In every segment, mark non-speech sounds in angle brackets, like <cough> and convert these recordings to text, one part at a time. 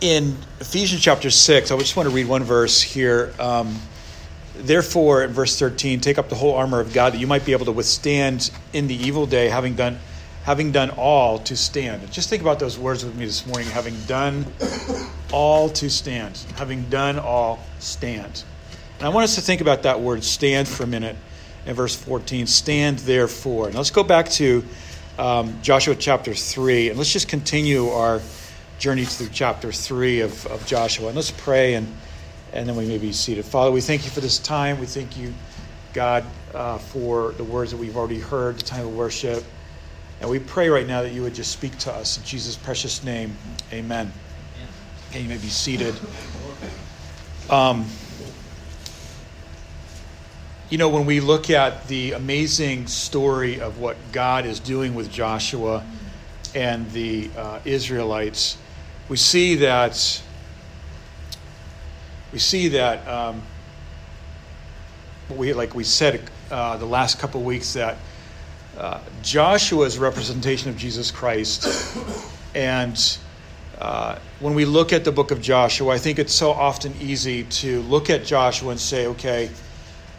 in Ephesians chapter 6, I just want to read one verse here. Um, Therefore, in verse 13, take up the whole armor of God that you might be able to withstand in the evil day, having done, having done all to stand. Just think about those words with me this morning having done all to stand. Having done all, stand. And I want us to think about that word stand for a minute in verse 14. Stand therefore. Now let's go back to um, Joshua chapter 3, and let's just continue our journey through chapter 3 of, of Joshua. And let's pray and and then we may be seated. Father, we thank you for this time. We thank you, God, uh, for the words that we've already heard, the time of worship. And we pray right now that you would just speak to us in Jesus' precious name. Amen. And you may be seated. Um, you know, when we look at the amazing story of what God is doing with Joshua and the uh, Israelites, we see that we see that um, we like we said uh, the last couple weeks that uh, Joshua's representation of Jesus Christ, and uh, when we look at the book of Joshua, I think it's so often easy to look at Joshua and say, okay,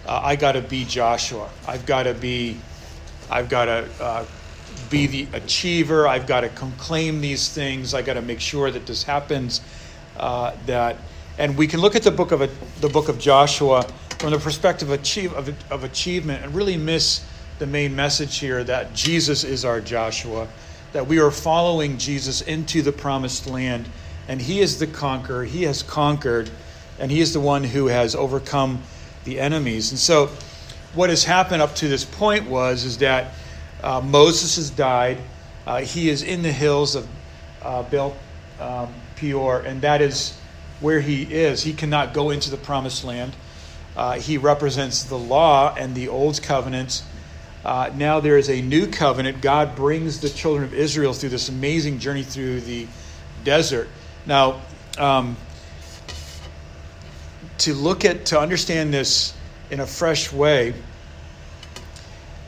uh, I got to be Joshua. I've got to be, I've got to uh, be the achiever. I've got to claim these things. I got to make sure that this happens. Uh, that and we can look at the book of, a, the book of Joshua from the perspective of, achieve, of, of achievement and really miss the main message here that Jesus is our Joshua, that we are following Jesus into the promised land, and He is the conqueror. He has conquered, and He is the one who has overcome the enemies. And so, what has happened up to this point was is that uh, Moses has died. Uh, he is in the hills of uh, Baal um, Peor, and that is where he is. He cannot go into the promised land. Uh, he represents the law and the old covenant. Uh, now there is a new covenant. God brings the children of Israel through this amazing journey through the desert. Now, um, to look at, to understand this in a fresh way,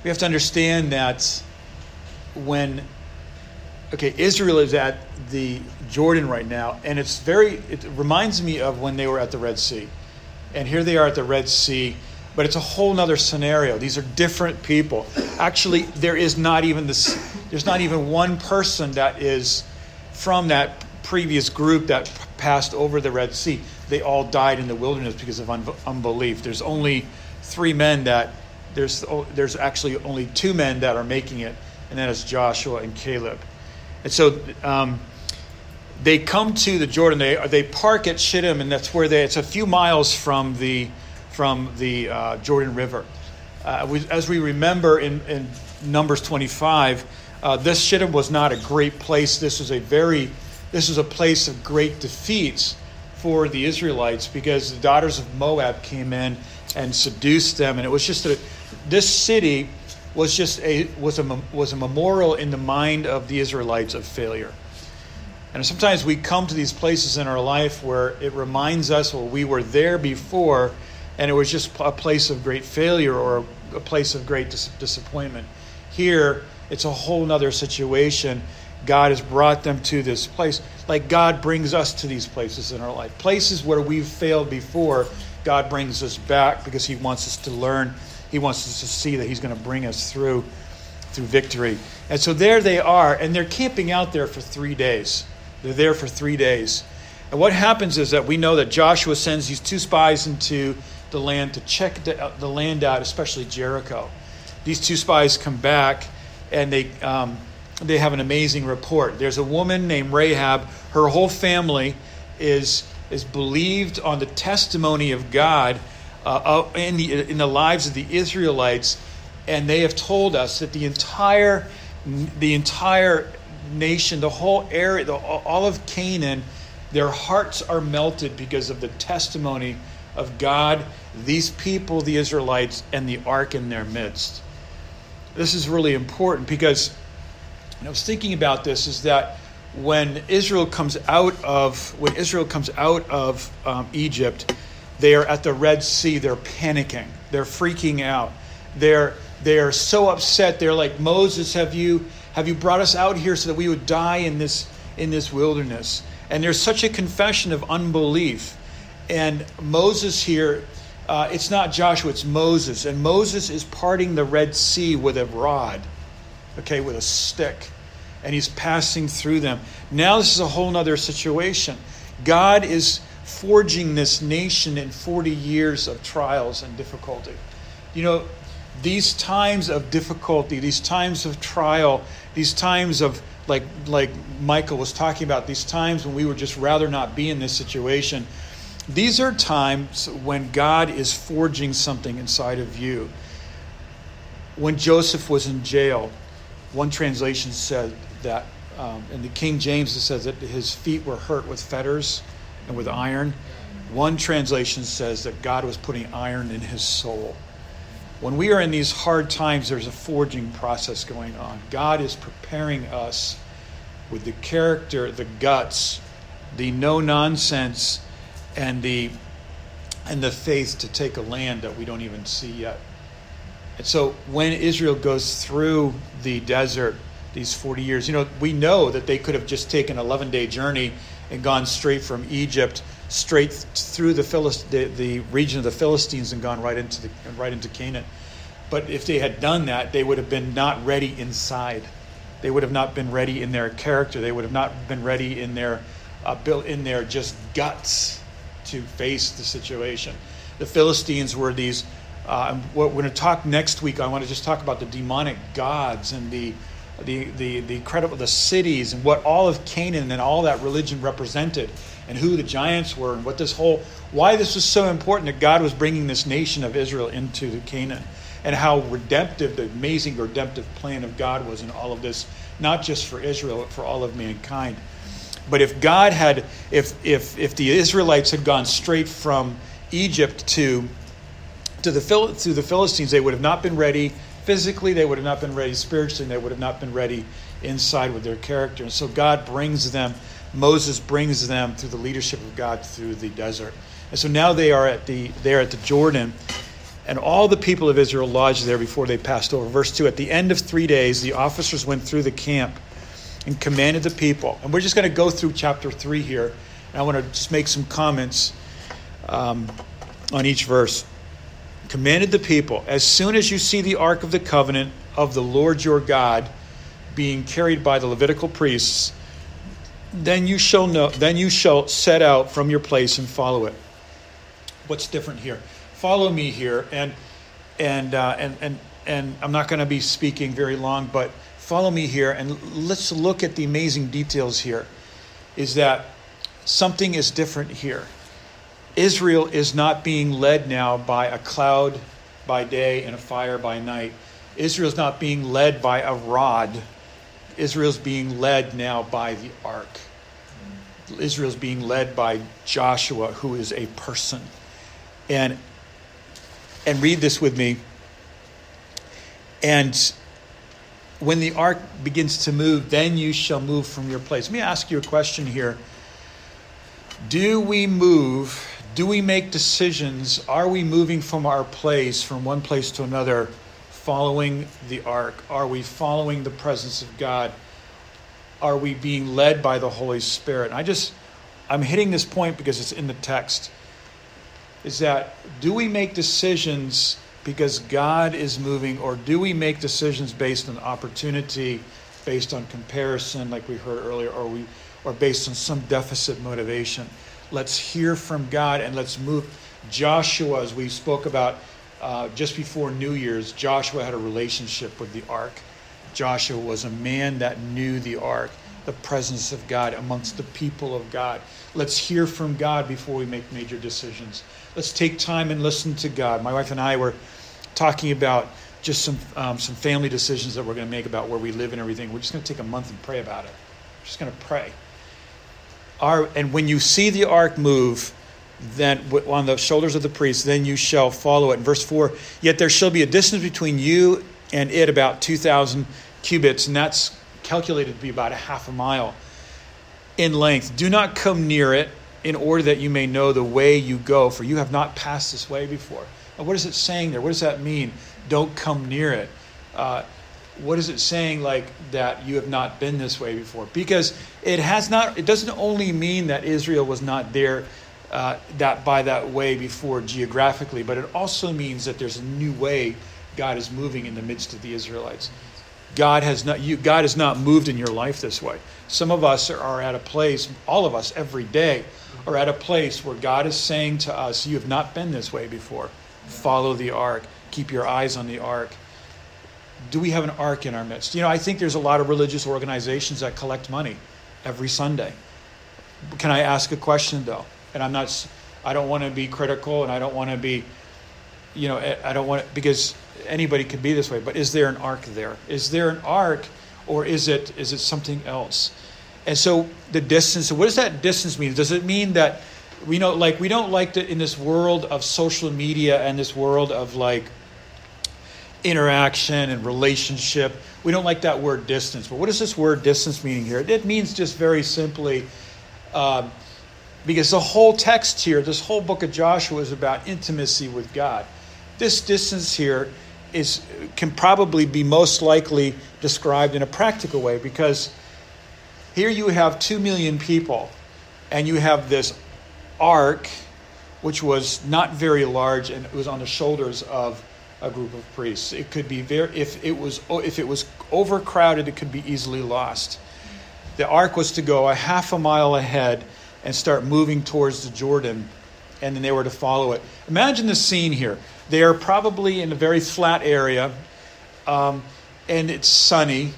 we have to understand that when okay, Israel is at the Jordan right now, and it's very, it reminds me of when they were at the Red Sea. And here they are at the Red Sea, but it's a whole other scenario. These are different people. Actually, there is not even this, there's not even one person that is from that previous group that passed over the Red Sea. They all died in the wilderness because of un- unbelief. There's only three men that, there's, there's actually only two men that are making it, and that is Joshua and Caleb. And so um, they come to the Jordan. They they park at Shittim, and that's where they. It's a few miles from the from the uh, Jordan River. Uh, we, as we remember in, in Numbers 25, uh, this Shittim was not a great place. This was a very this was a place of great defeats for the Israelites because the daughters of Moab came in and seduced them, and it was just a this city was just a was a was a memorial in the mind of the Israelites of failure. And sometimes we come to these places in our life where it reminds us, well, we were there before, and it was just a place of great failure or a place of great dis- disappointment. Here, it's a whole other situation. God has brought them to this place. Like God brings us to these places in our life. Places where we've failed before, God brings us back because He wants us to learn he wants us to see that He's going to bring us through through victory. And so there they are, and they're camping out there for three days. They're there for three days. And what happens is that we know that Joshua sends these two spies into the land to check the, the land out, especially Jericho. These two spies come back, and they um, they have an amazing report. There's a woman named Rahab. Her whole family is is believed on the testimony of God uh, in, the, in the lives of the Israelites, and they have told us that the entire, the entire nation, the whole area, the, all of Canaan, their hearts are melted because of the testimony of God, these people, the Israelites, and the ark in their midst. This is really important because I was thinking about this is that when Israel comes out of when Israel comes out of um, Egypt, they are at the Red Sea. They're panicking. They're freaking out. They're, they're so upset. They're like, Moses, have you, have you brought us out here so that we would die in this, in this wilderness? And there's such a confession of unbelief. And Moses here, uh, it's not Joshua, it's Moses. And Moses is parting the Red Sea with a rod, okay, with a stick. And he's passing through them. Now, this is a whole other situation. God is forging this nation in 40 years of trials and difficulty. You know, these times of difficulty, these times of trial, these times of like like Michael was talking about, these times when we would just rather not be in this situation. These are times when God is forging something inside of you. When Joseph was in jail, one translation said that um, in the King James it says that his feet were hurt with fetters and with iron. One translation says that God was putting iron in his soul. When we are in these hard times, there's a forging process going on. God is preparing us with the character, the guts, the no nonsense, and the and the faith to take a land that we don't even see yet. And so when Israel goes through the desert, these 40 years, you know, we know that they could have just taken an 11 day journey and gone straight from Egypt straight through the, Philist- the, the region of the Philistines and gone right into, the, right into Canaan. But if they had done that, they would have been not ready inside. They would have not been ready in their character. They would have not been ready in their uh, in their just guts to face the situation. The Philistines were these. Uh, we're going to talk next week. I want to just talk about the demonic gods and the the the the credible the cities and what all of Canaan and all that religion represented and who the giants were and what this whole why this was so important that God was bringing this nation of Israel into Canaan and how redemptive the amazing redemptive plan of God was in all of this not just for Israel but for all of mankind. But if God had if if if the Israelites had gone straight from Egypt to to the to the Philistines they would have not been ready physically they would have not been ready spiritually they would have not been ready inside with their character and so God brings them Moses brings them through the leadership of God through the desert. And so now they are at the they are at the Jordan, and all the people of Israel lodged there before they passed over. Verse 2 At the end of three days, the officers went through the camp and commanded the people. And we're just going to go through chapter 3 here. And I want to just make some comments um, on each verse. Commanded the people, as soon as you see the ark of the covenant of the Lord your God being carried by the Levitical priests, then you shall know then you shall set out from your place and follow it. What's different here? Follow me here and and uh, and and and i'm not going to be speaking very long but follow me here and let's look at the amazing details here is that something is different here israel is not being led now by a cloud by day and a fire by night israel is not being led by a rod Israel's being led now by the ark. Israel's being led by Joshua, who is a person. And and read this with me. And when the ark begins to move, then you shall move from your place. Let me ask you a question here. Do we move? Do we make decisions? Are we moving from our place, from one place to another, following the ark? Are we following the presence of God? Are we being led by the Holy Spirit? And I just, I'm hitting this point because it's in the text. Is that do we make decisions because God is moving, or do we make decisions based on opportunity, based on comparison, like we heard earlier, or we, or based on some deficit motivation? Let's hear from God and let's move. Joshua, as we spoke about uh, just before New Year's, Joshua had a relationship with the ark. Joshua was a man that knew the ark, the presence of God amongst the people of God. Let's hear from God before we make major decisions. Let's take time and listen to God. My wife and I were talking about just some um, some family decisions that we're going to make about where we live and everything. We're just going to take a month and pray about it. We're just going to pray. Our, and when you see the ark move, then on the shoulders of the priest, then you shall follow it. In verse 4, yet there shall be a distance between you and it about 2,000 cubits, and that's calculated to be about a half a mile in length. Do not come near it in order that you may know the way you go, for you have not passed this way before. What is it saying there? What does that mean? Don't come near it. Uh, what is it saying like that you have not been this way before? Because it has not. It doesn't only mean that Israel was not there uh, that by that way before geographically, but it also means that there's a new way God is moving in the midst of the Israelites. God has not you God has not moved in your life this way. Some of us are at a place, all of us every day are at a place where God is saying to us, You have not been this way before. Follow the ark. Keep your eyes on the ark. Do we have an ark in our midst? You know, I think there's a lot of religious organizations that collect money every Sunday. Can I ask a question though? And I'm not I don't want to be critical and I don't want to be you know, I don't want to, because anybody could be this way, but is there an ark there? Is there an ark or is it is it something else? And so the distance, what does that distance mean? Does it mean that we know like we don't like to in this world of social media and this world of like interaction and relationship, we don't like that word distance. But what does this word distance meaning here? It means just very simply um, because the whole text here, this whole book of Joshua is about intimacy with God. This distance here is can probably be most likely described in a practical way because here you have 2 million people and you have this ark which was not very large and it was on the shoulders of a group of priests. It could be very if it was if it was overcrowded it could be easily lost. The ark was to go a half a mile ahead and start moving towards the jordan and then they were to follow it. Imagine the scene here. They are probably in a very flat area, um, and it's sunny,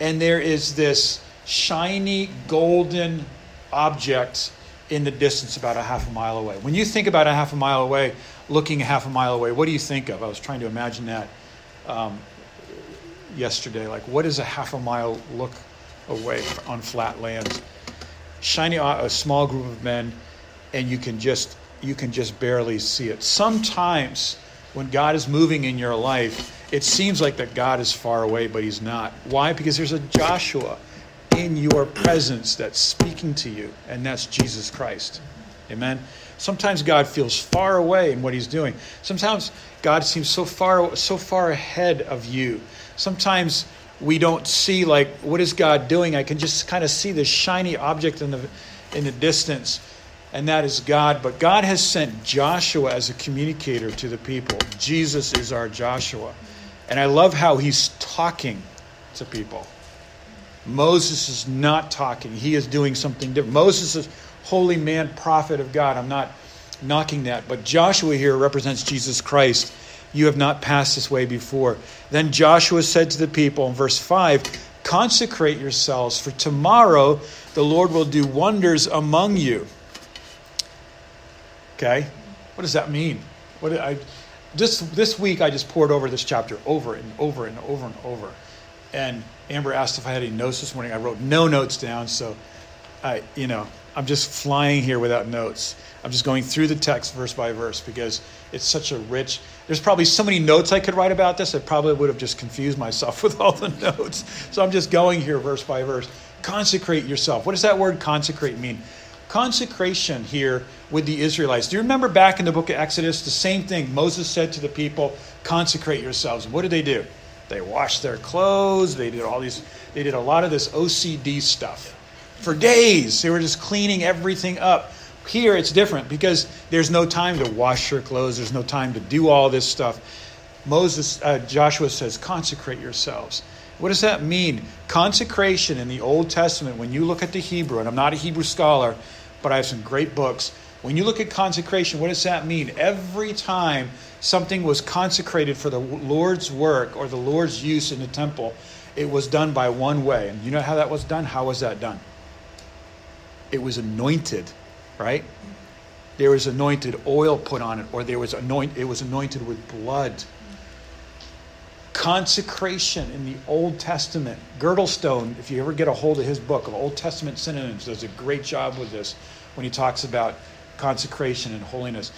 and there is this shiny golden object in the distance about a half a mile away. When you think about a half a mile away, looking a half a mile away, what do you think of? I was trying to imagine that um, yesterday. Like, what does a half a mile look away on flat lands? Shiny, a small group of men, and you can just you can just barely see it. Sometimes when God is moving in your life, it seems like that God is far away, but He's not. Why? Because there's a Joshua in your presence that's speaking to you, and that's Jesus Christ. Amen. Sometimes God feels far away in what He's doing. Sometimes God seems so far so far ahead of you. Sometimes we don't see like what is God doing. I can just kind of see this shiny object in the in the distance and that is God. But God has sent Joshua as a communicator to the people. Jesus is our Joshua. And I love how he's talking to people. Moses is not talking, he is doing something different. Moses is holy man, prophet of God. I'm not knocking that. But Joshua here represents Jesus Christ. You have not passed this way before. Then Joshua said to the people in verse 5 Consecrate yourselves, for tomorrow the Lord will do wonders among you. Okay? What does that mean? What I this this week I just poured over this chapter over and over and over and over. And Amber asked if I had any notes this morning. I wrote no notes down, so I you know, I'm just flying here without notes. I'm just going through the text verse by verse because it's such a rich there's probably so many notes I could write about this, I probably would have just confused myself <laughs> with all the notes. So I'm just going here verse by verse. Consecrate yourself. What does that word consecrate mean? consecration here with the Israelites. Do you remember back in the book of Exodus, the same thing? Moses said to the people, consecrate yourselves. What did they do? They washed their clothes, they did all these, they did a lot of this OCD stuff. For days, they were just cleaning everything up. Here it's different because there's no time to wash your clothes, there's no time to do all this stuff. Moses, uh, Joshua says, consecrate yourselves. What does that mean? Consecration in the Old Testament, when you look at the Hebrew, and I'm not a Hebrew scholar, but I have some great books. When you look at consecration, what does that mean? Every time something was consecrated for the Lord's work or the Lord's use in the temple, it was done by one way. And you know how that was done? How was that done? It was anointed, right? There was anointed oil put on it, or there was anoint, it was anointed with blood. Consecration in the Old Testament. Girdlestone, if you ever get a hold of his book of Old Testament synonyms, does a great job with this when he talks about consecration and holiness.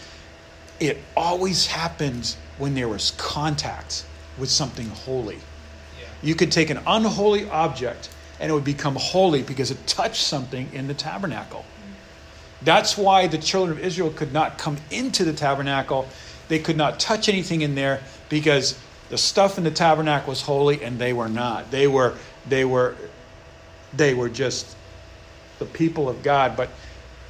It always happens when there was contact with something holy. Yeah. You could take an unholy object and it would become holy because it touched something in the tabernacle. Mm. That's why the children of Israel could not come into the tabernacle. They could not touch anything in there because the stuff in the tabernacle was holy and they were not. They were they were they were just the people of God, but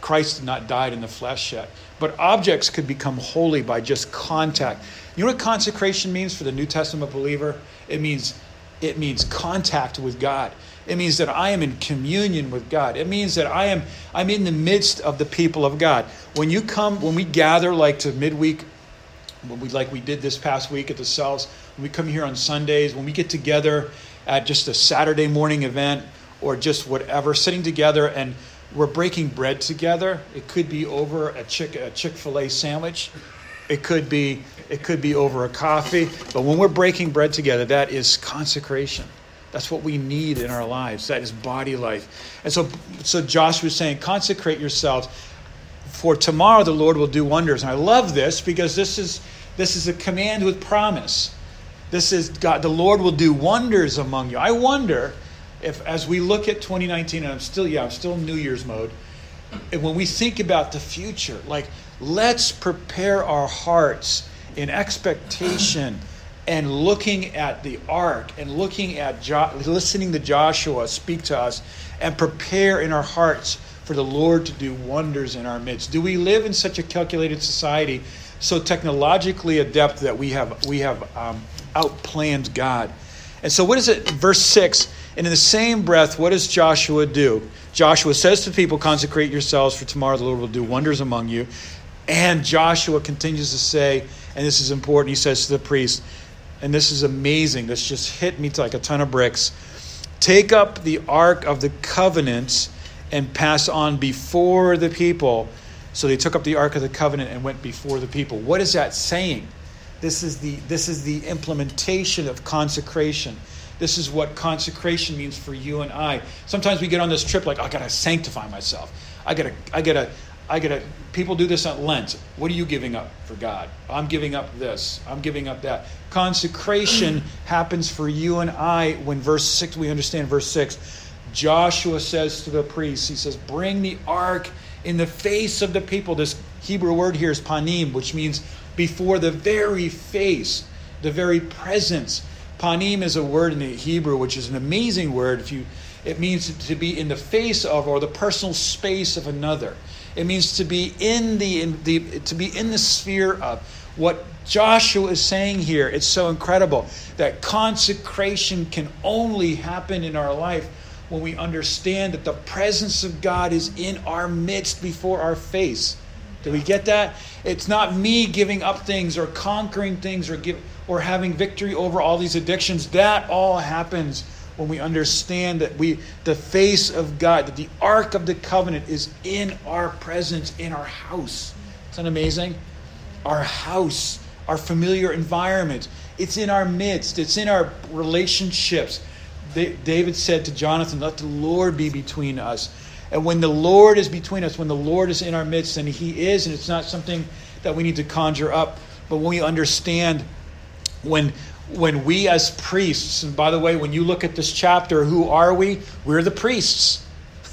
Christ had not died in the flesh yet. But objects could become holy by just contact. You know what consecration means for the New Testament believer? It means it means contact with God. It means that I am in communion with God. It means that I am I'm in the midst of the people of God. When you come, when we gather like to midweek, when we like we did this past week at the cells, when we come here on Sundays, when we get together at just a Saturday morning event or just whatever, sitting together and we're breaking bread together. It could be over a Chick a Chick-fil-A sandwich. It could be it could be over a coffee. But when we're breaking bread together, that is consecration. That's what we need in our lives. That is body life. And so so Joshua is saying, consecrate yourselves. For tomorrow the Lord will do wonders. And I love this because this is this is a command with promise. This is God, the Lord will do wonders among you. I wonder if as we look at 2019 and i'm still yeah i'm still in new year's mode and when we think about the future like let's prepare our hearts in expectation and looking at the ark and looking at jo- listening to joshua speak to us and prepare in our hearts for the lord to do wonders in our midst. Do we live in such a calculated society so technologically adept that we have we have um, outplanned god? And so what is it verse 6 and in the same breath, what does Joshua do? Joshua says to the people, Consecrate yourselves, for tomorrow the Lord will do wonders among you. And Joshua continues to say, and this is important, he says to the priest, and this is amazing, this just hit me like a ton of bricks. Take up the ark of the covenant and pass on before the people. So they took up the ark of the covenant and went before the people. What is that saying? This is the, this is the implementation of consecration. This is what consecration means for you and I. Sometimes we get on this trip like, I gotta sanctify myself. I gotta, I gotta, I gotta. People do this at Lent. What are you giving up for God? I'm giving up this. I'm giving up that. Consecration <clears throat> happens for you and I when verse six. We understand verse six. Joshua says to the priests, he says, "Bring the ark in the face of the people." This Hebrew word here is panim, which means before the very face, the very presence Panim is a word in the Hebrew which is an amazing word. If you, it means to be in the face of or the personal space of another. It means to be in the, in the to be in the sphere of what Joshua is saying here. It's so incredible that consecration can only happen in our life when we understand that the presence of God is in our midst before our face. Do we get that? It's not me giving up things or conquering things or give, or having victory over all these addictions. That all happens when we understand that we the face of God, that the ark of the covenant is in our presence, in our house. Isn't that amazing? Our house, our familiar environment. It's in our midst, it's in our relationships. David said to Jonathan, Let the Lord be between us. And when the Lord is between us, when the Lord is in our midst, and He is, and it's not something that we need to conjure up, but when we understand when when we as priests and by the way when you look at this chapter who are we? We're the priests.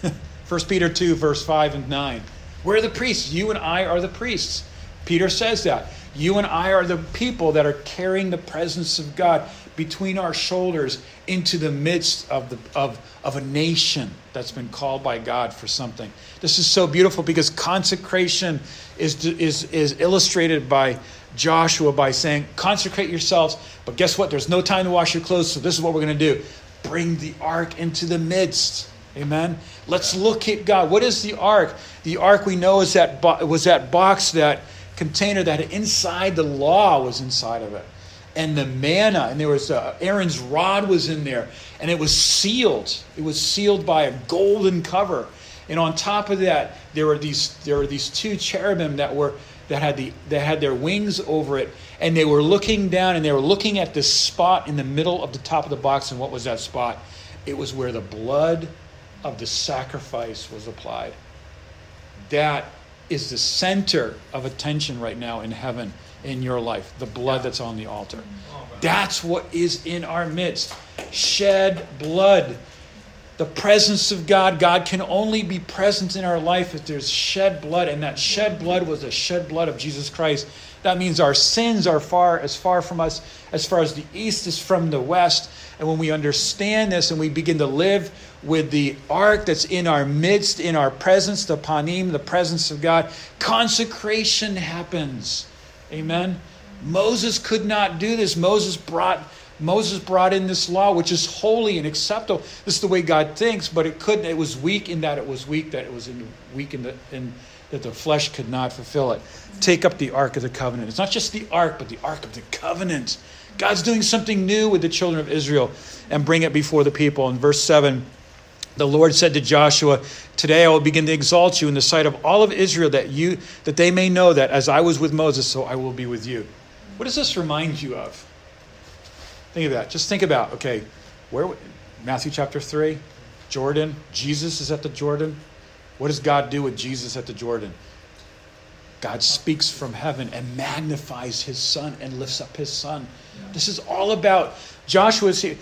<laughs> 1 peter 2 verse 5 and 9 we're the priests. You and i are the priests. Peter says that. You and i are the people that are carrying the presence of god between our shoulders into the midst of, the, of, of a nation that's been called by god for something. This is so beautiful because consecration is, is, is illustrated by Joshua by saying, Consecrate yourselves, but guess what? There's no time to wash your clothes, so this is what we're going to do bring the ark into the midst. Amen. Let's look at God. What is the ark? The ark we know is that bo- was that box, that container that inside the law was inside of it, and the manna, and there was uh, Aaron's rod was in there, and it was sealed. It was sealed by a golden cover, and on top of that, there were these there were these two cherubim that were that had the that had their wings over it and they were looking down and they were looking at this spot in the middle of the top of the box and what was that spot? It was where the blood of the sacrifice was applied. That is the center of attention right now in heaven in your life the blood that's on the altar. That's what is in our midst. Shed blood the presence of God. God can only be present in our life if there's shed blood, and that shed blood was the shed blood of Jesus Christ. That means our sins are far as far from us as far as the east is from the west. And when we understand this and we begin to live with the ark that's in our midst, in our presence, the panim, the presence of God, consecration happens. Amen. Moses could not do this. Moses brought Moses brought in this law, which is holy and acceptable. This is the way God thinks, but it couldn't. It was weak in that it was weak, that it was in, weak in, the, in that the flesh could not fulfill it. Take up the ark of the covenant. It's not just the ark, but the ark of the covenant. God's doing something new with the children of Israel and bring it before the people. In verse 7, the Lord said to Joshua, Today I will begin to exalt you in the sight of all of Israel that you that they may know that as I was with Moses, so I will be with you. What does this remind you of? Think of that. Just think about, okay, where Matthew chapter 3, Jordan, Jesus is at the Jordan. What does God do with Jesus at the Jordan? God speaks from heaven and magnifies his son and lifts up his son. This is all about Joshua's here.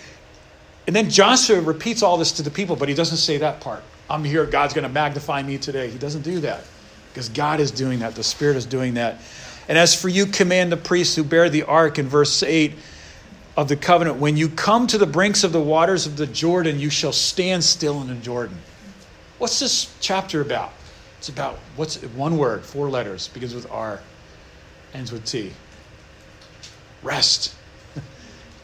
And then Joshua repeats all this to the people, but he doesn't say that part. I'm here, God's going to magnify me today. He doesn't do that because God is doing that. The Spirit is doing that. And as for you, command the priests who bear the ark in verse 8 of the covenant. When you come to the brinks of the waters of the Jordan, you shall stand still in the Jordan. What's this chapter about? It's about what's one word, four letters, begins with R, ends with T. Rest. <laughs>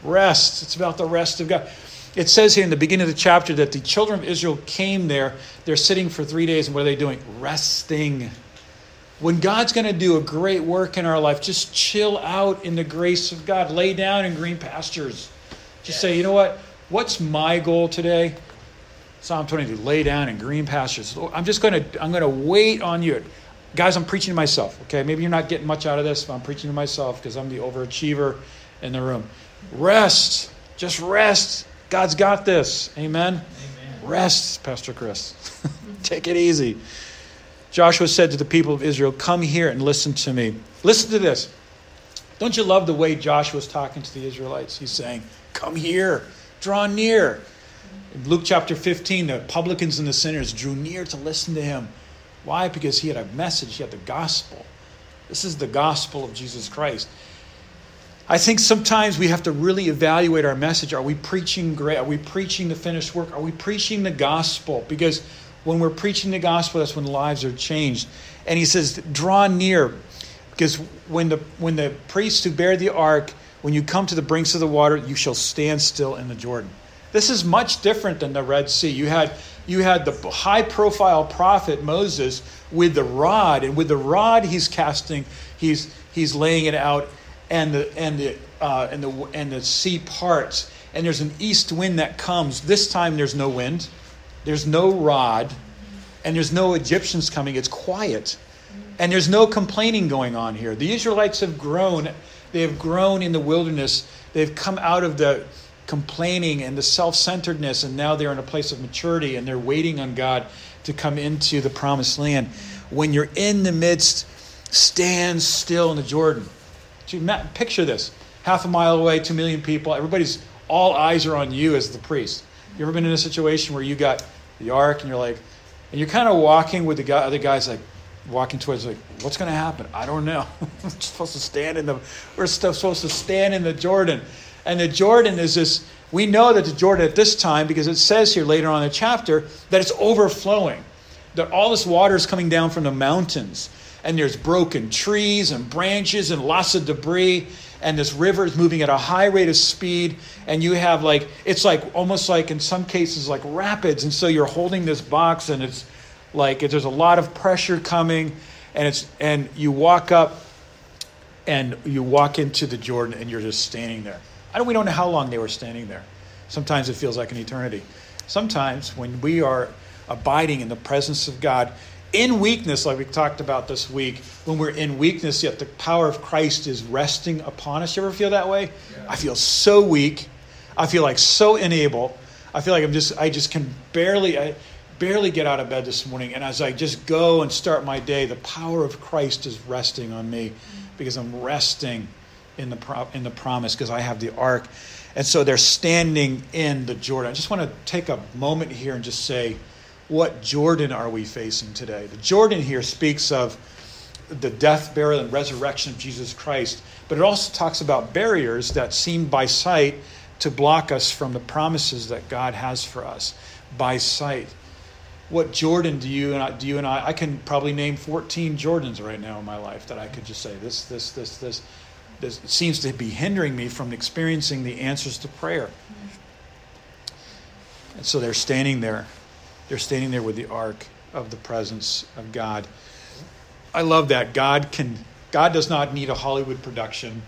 rest. It's about the rest of God. It says here in the beginning of the chapter that the children of Israel came there. They're sitting for three days, and what are they doing? Resting. When God's going to do a great work in our life, just chill out in the grace of God. Lay down in green pastures. Just say, you know what? What's my goal today? Psalm 22, lay down in green pastures. I'm just going to, I'm going to wait on you. Guys, I'm preaching to myself, okay? Maybe you're not getting much out of this, but I'm preaching to myself because I'm the overachiever in the room. Rest. Just rest. God's got this. Amen? Amen. Rest, Pastor Chris. <laughs> Take it easy. Joshua said to the people of Israel, Come here and listen to me. Listen to this. Don't you love the way Joshua's talking to the Israelites? He's saying, Come here, draw near. In Luke chapter 15, the publicans and the sinners drew near to listen to him. Why? Because he had a message, he had the gospel. This is the gospel of Jesus Christ. I think sometimes we have to really evaluate our message. Are we preaching great? Are we preaching the finished work? Are we preaching the gospel? Because when we're preaching the gospel, that's when lives are changed. And he says, draw near. Because when the when the priests who bear the ark, when you come to the brinks of the water, you shall stand still in the Jordan. This is much different than the Red Sea. You had you had the high profile prophet Moses with the rod, and with the rod he's casting, he's he's laying it out, and the and the uh, and the and the sea parts, and there's an east wind that comes. This time there's no wind. There's no rod, and there's no Egyptians coming. It's quiet. And there's no complaining going on here. The Israelites have grown. They have grown in the wilderness. They've come out of the complaining and the self centeredness, and now they're in a place of maturity and they're waiting on God to come into the promised land. When you're in the midst, stand still in the Jordan. Picture this half a mile away, two million people, everybody's, all eyes are on you as the priest. You ever been in a situation where you got the ark and you're like, and you're kind of walking with the guy, other guys like walking towards like, what's going to happen? I don't know. <laughs> we're supposed to stand in the, we're supposed to stand in the Jordan, and the Jordan is this. We know that the Jordan at this time because it says here later on in the chapter that it's overflowing, that all this water is coming down from the mountains, and there's broken trees and branches and lots of debris and this river is moving at a high rate of speed and you have like it's like almost like in some cases like rapids and so you're holding this box and it's like there's a lot of pressure coming and it's and you walk up and you walk into the jordan and you're just standing there. I don't we don't know how long they were standing there. Sometimes it feels like an eternity. Sometimes when we are abiding in the presence of god in weakness, like we talked about this week, when we're in weakness, yet the power of Christ is resting upon us. You ever feel that way? Yeah. I feel so weak. I feel like so unable. I feel like I'm just, I just can barely, I barely get out of bed this morning. And as I just go and start my day, the power of Christ is resting on me because I'm resting in the, pro- in the promise because I have the ark. And so they're standing in the Jordan. I just want to take a moment here and just say, what Jordan are we facing today? The Jordan here speaks of the death, burial, and resurrection of Jesus Christ, but it also talks about barriers that seem by sight to block us from the promises that God has for us by sight. What Jordan do you and I, do you and I? I can probably name 14 Jordans right now in my life that I could just say this, this, this, this. This seems to be hindering me from experiencing the answers to prayer. And so they're standing there they're standing there with the ark of the presence of God. I love that. God can God does not need a Hollywood production.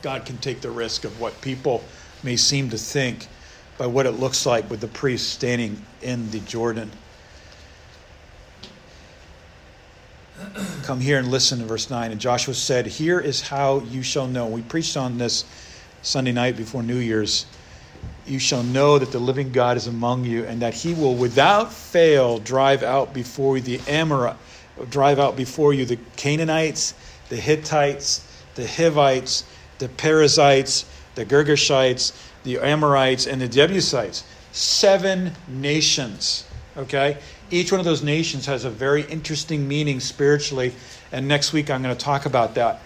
God can take the risk of what people may seem to think by what it looks like with the priest standing in the Jordan. Come here and listen to verse 9. And Joshua said, Here is how you shall know. We preached on this Sunday night before New Year's you shall know that the living God is among you, and that he will without fail drive out before you the Amorite, drive out before you the Canaanites, the Hittites, the Hivites, the Perizzites, the Girgashites, the Amorites, and the Jebusites. Seven nations. Okay? Each one of those nations has a very interesting meaning spiritually, and next week I'm going to talk about that.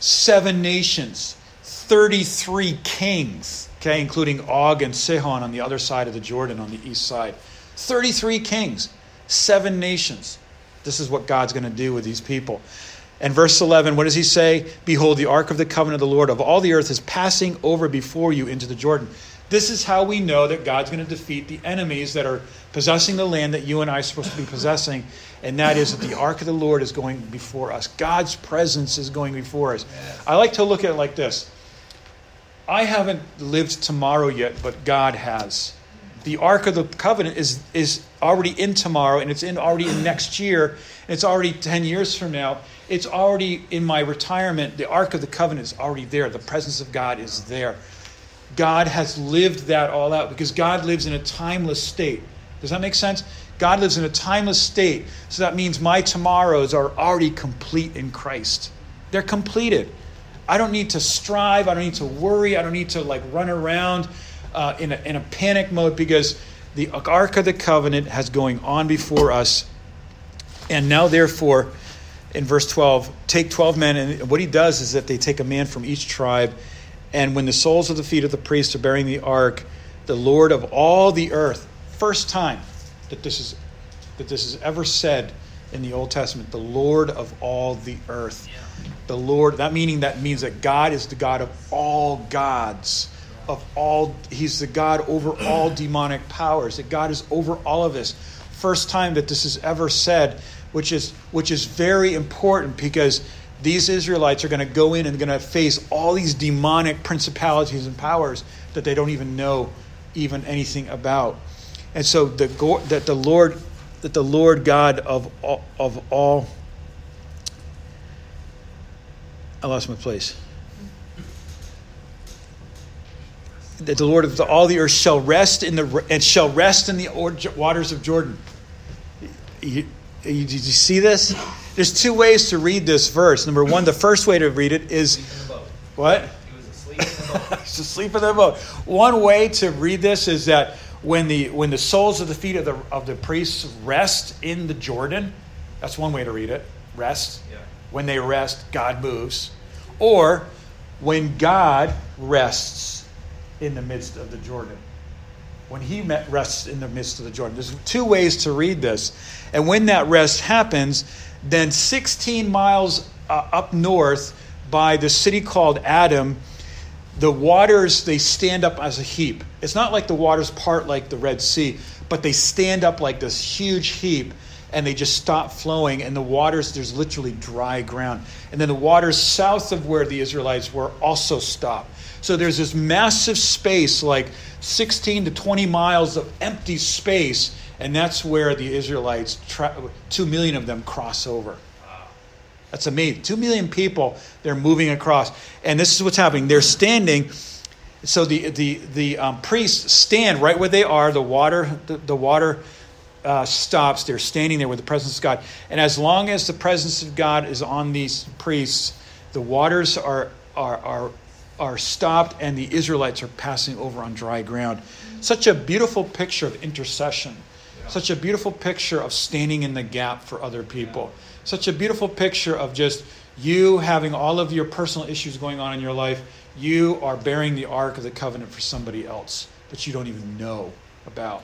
Seven nations, 33 kings okay, including Og and Sihon on the other side of the Jordan on the east side. 33 kings, seven nations. This is what God's going to do with these people. And verse 11, what does he say? Behold, the ark of the covenant of the Lord of all the earth is passing over before you into the Jordan. This is how we know that God's going to defeat the enemies that are possessing the land that you and I are supposed to be possessing, and that is that the ark of the Lord is going before us. God's presence is going before us. I like to look at it like this I haven't lived tomorrow yet, but God has. The Ark of the Covenant is, is already in tomorrow, and it's in already in next year, and it's already 10 years from now. It's already in my retirement. The Ark of the Covenant is already there. The presence of God is there. God has lived that all out because God lives in a timeless state. Does that make sense? God lives in a timeless state. So that means my tomorrows are already complete in Christ. They're completed. I don't need to strive. I don't need to worry. I don't need to like run around uh, in, a, in a panic mode because the Ark of the Covenant has going on before us. And now, therefore, in verse 12, take 12 men. And what he does is that they take a man from each tribe. And when the soles of the feet of the priests are bearing the ark, the Lord of all the earth, first time that this is that this is ever said in the Old Testament, the Lord of all the earth. Yeah the Lord, that meaning that means that God is the God of all gods, of all, He's the God over all demonic powers, that God is over all of this. First time that this is ever said, which is which is very important because these Israelites are going to go in and going to face all these demonic principalities and powers that they don't even know even anything about. And so the that the Lord that the Lord God of all, of all I lost my place. That the Lord of the, all the earth shall rest in the and shall rest in the waters of Jordan. You, you, did you see this? There's two ways to read this verse. Number one, the first way to read it is what? He was asleep in the boat. Asleep in the boat. One way to read this is that when the when the soles of the feet of the of the priests rest in the Jordan, that's one way to read it. Rest. Yeah. When they rest, God moves. Or when God rests in the midst of the Jordan. When he rests in the midst of the Jordan. There's two ways to read this. And when that rest happens, then 16 miles uh, up north by the city called Adam, the waters they stand up as a heap. It's not like the waters part like the Red Sea, but they stand up like this huge heap and they just stop flowing and the waters there's literally dry ground. And then the waters south of where the israelites were also stop. So there's this massive space like 16 to 20 miles of empty space and that's where the israelites 2 million of them cross over. That's amazing. 2 million people they're moving across. And this is what's happening. They're standing. So the the the um, priests stand right where they are. The water the, the water uh, stops, they're standing there with the presence of God. And as long as the presence of God is on these priests, the waters are, are, are are stopped and the Israelites are passing over on dry ground. Such a beautiful picture of intercession. Such a beautiful picture of standing in the gap for other people. Such a beautiful picture of just you having all of your personal issues going on in your life. You are bearing the ark of the covenant for somebody else that you don't even know about.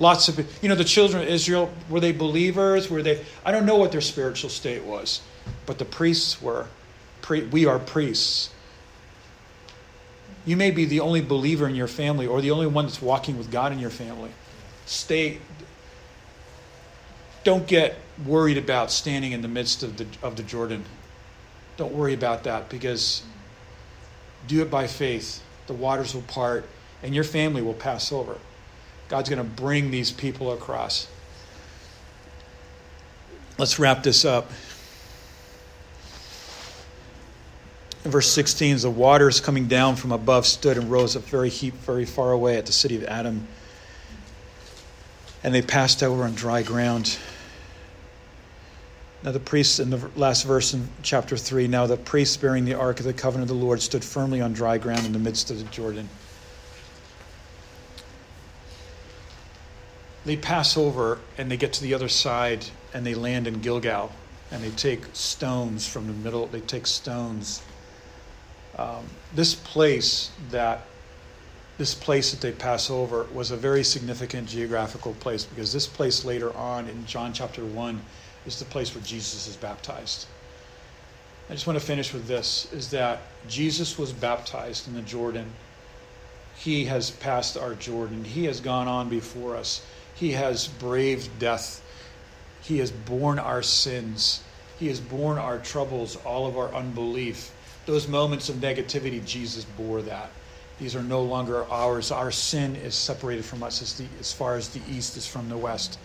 Lots of, you know, the children of Israel, were they believers? Were they, I don't know what their spiritual state was, but the priests were. We are priests. You may be the only believer in your family or the only one that's walking with God in your family stay don't get worried about standing in the midst of the of the Jordan. Don't worry about that because do it by faith. The waters will part and your family will pass over. God's going to bring these people across. Let's wrap this up. In verse 16, as the waters coming down from above stood and rose up very heap, very far away at the city of Adam and they passed over on dry ground. Now, the priests, in the last verse in chapter 3, now the priests bearing the ark of the covenant of the Lord stood firmly on dry ground in the midst of the Jordan. They pass over and they get to the other side and they land in Gilgal and they take stones from the middle, they take stones. Um, this place that this place that they pass over was a very significant geographical place because this place later on in John chapter 1 is the place where Jesus is baptized. I just want to finish with this is that Jesus was baptized in the Jordan. He has passed our Jordan. He has gone on before us. He has braved death. He has borne our sins. He has borne our troubles, all of our unbelief. Those moments of negativity, Jesus bore that. These are no longer ours. Our sin is separated from us as, the, as far as the east is from the west.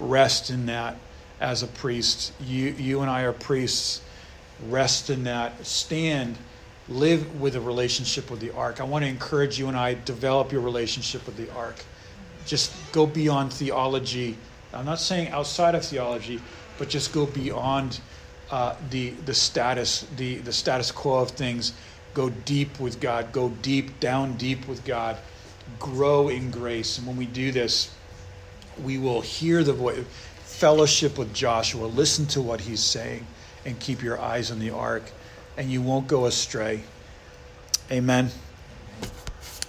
Rest in that as a priest. You, you and I are priests. Rest in that. Stand. Live with a relationship with the ark. I want to encourage you and I develop your relationship with the ark. Just go beyond theology. I'm not saying outside of theology, but just go beyond uh, the the status the the status quo of things go deep with God, go deep, down deep with God, grow in grace. And when we do this, we will hear the voice, fellowship with Joshua, listen to what he's saying, and keep your eyes on the ark, and you won't go astray. Amen.